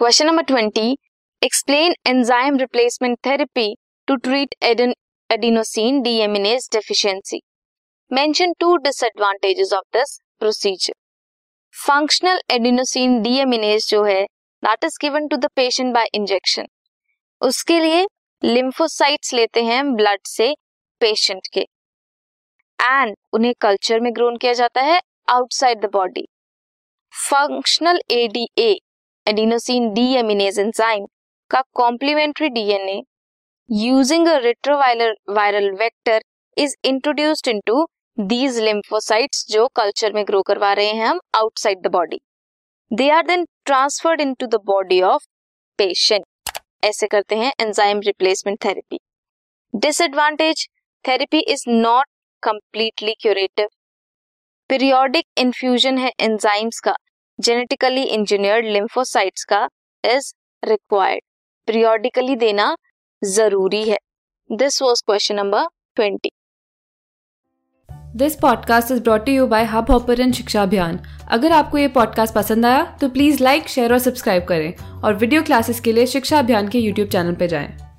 Question number twenty explain enzyme replacement therapy to treat adenosine deaminase deficiency mention two disadvantages of this procedure functional adenosine deaminase जो है that is given to the patient by injection उसके लिए lymphocytes लेते हैं blood से patient के. And उन्हें culture में ग्रोन किया जाता है outside the body functional ADA adenosine deaminase enzyme का complementary DNA using a retroviral viral vector is introduced into these lymphocytes जो कल्चर में ग्रो करवा रहे हैं हम outside the body they are then transferred into the body of patient ऐसे करते हैं enzyme replacement therapy disadvantage therapy is not completely curative periodic infusion है एंजाइम्स का. जेनेटिकली इंजीनियर्ड लिम्फोसाइट्स का इज़ रिक्वायर्ड पीरियोडिकली देना ज़रूरी है. This was question number twenty this podcast is brought you by hub hopper Shiksha Abhiyan अगर आपको ये podcast पसंद आया तो प्लीज़ लाइक शेयर और सब्सक्राइब करें और वीडियो क्लासेस के लिए शिक्षा अभियान के यूट्यूब चैनल पर जाएँ।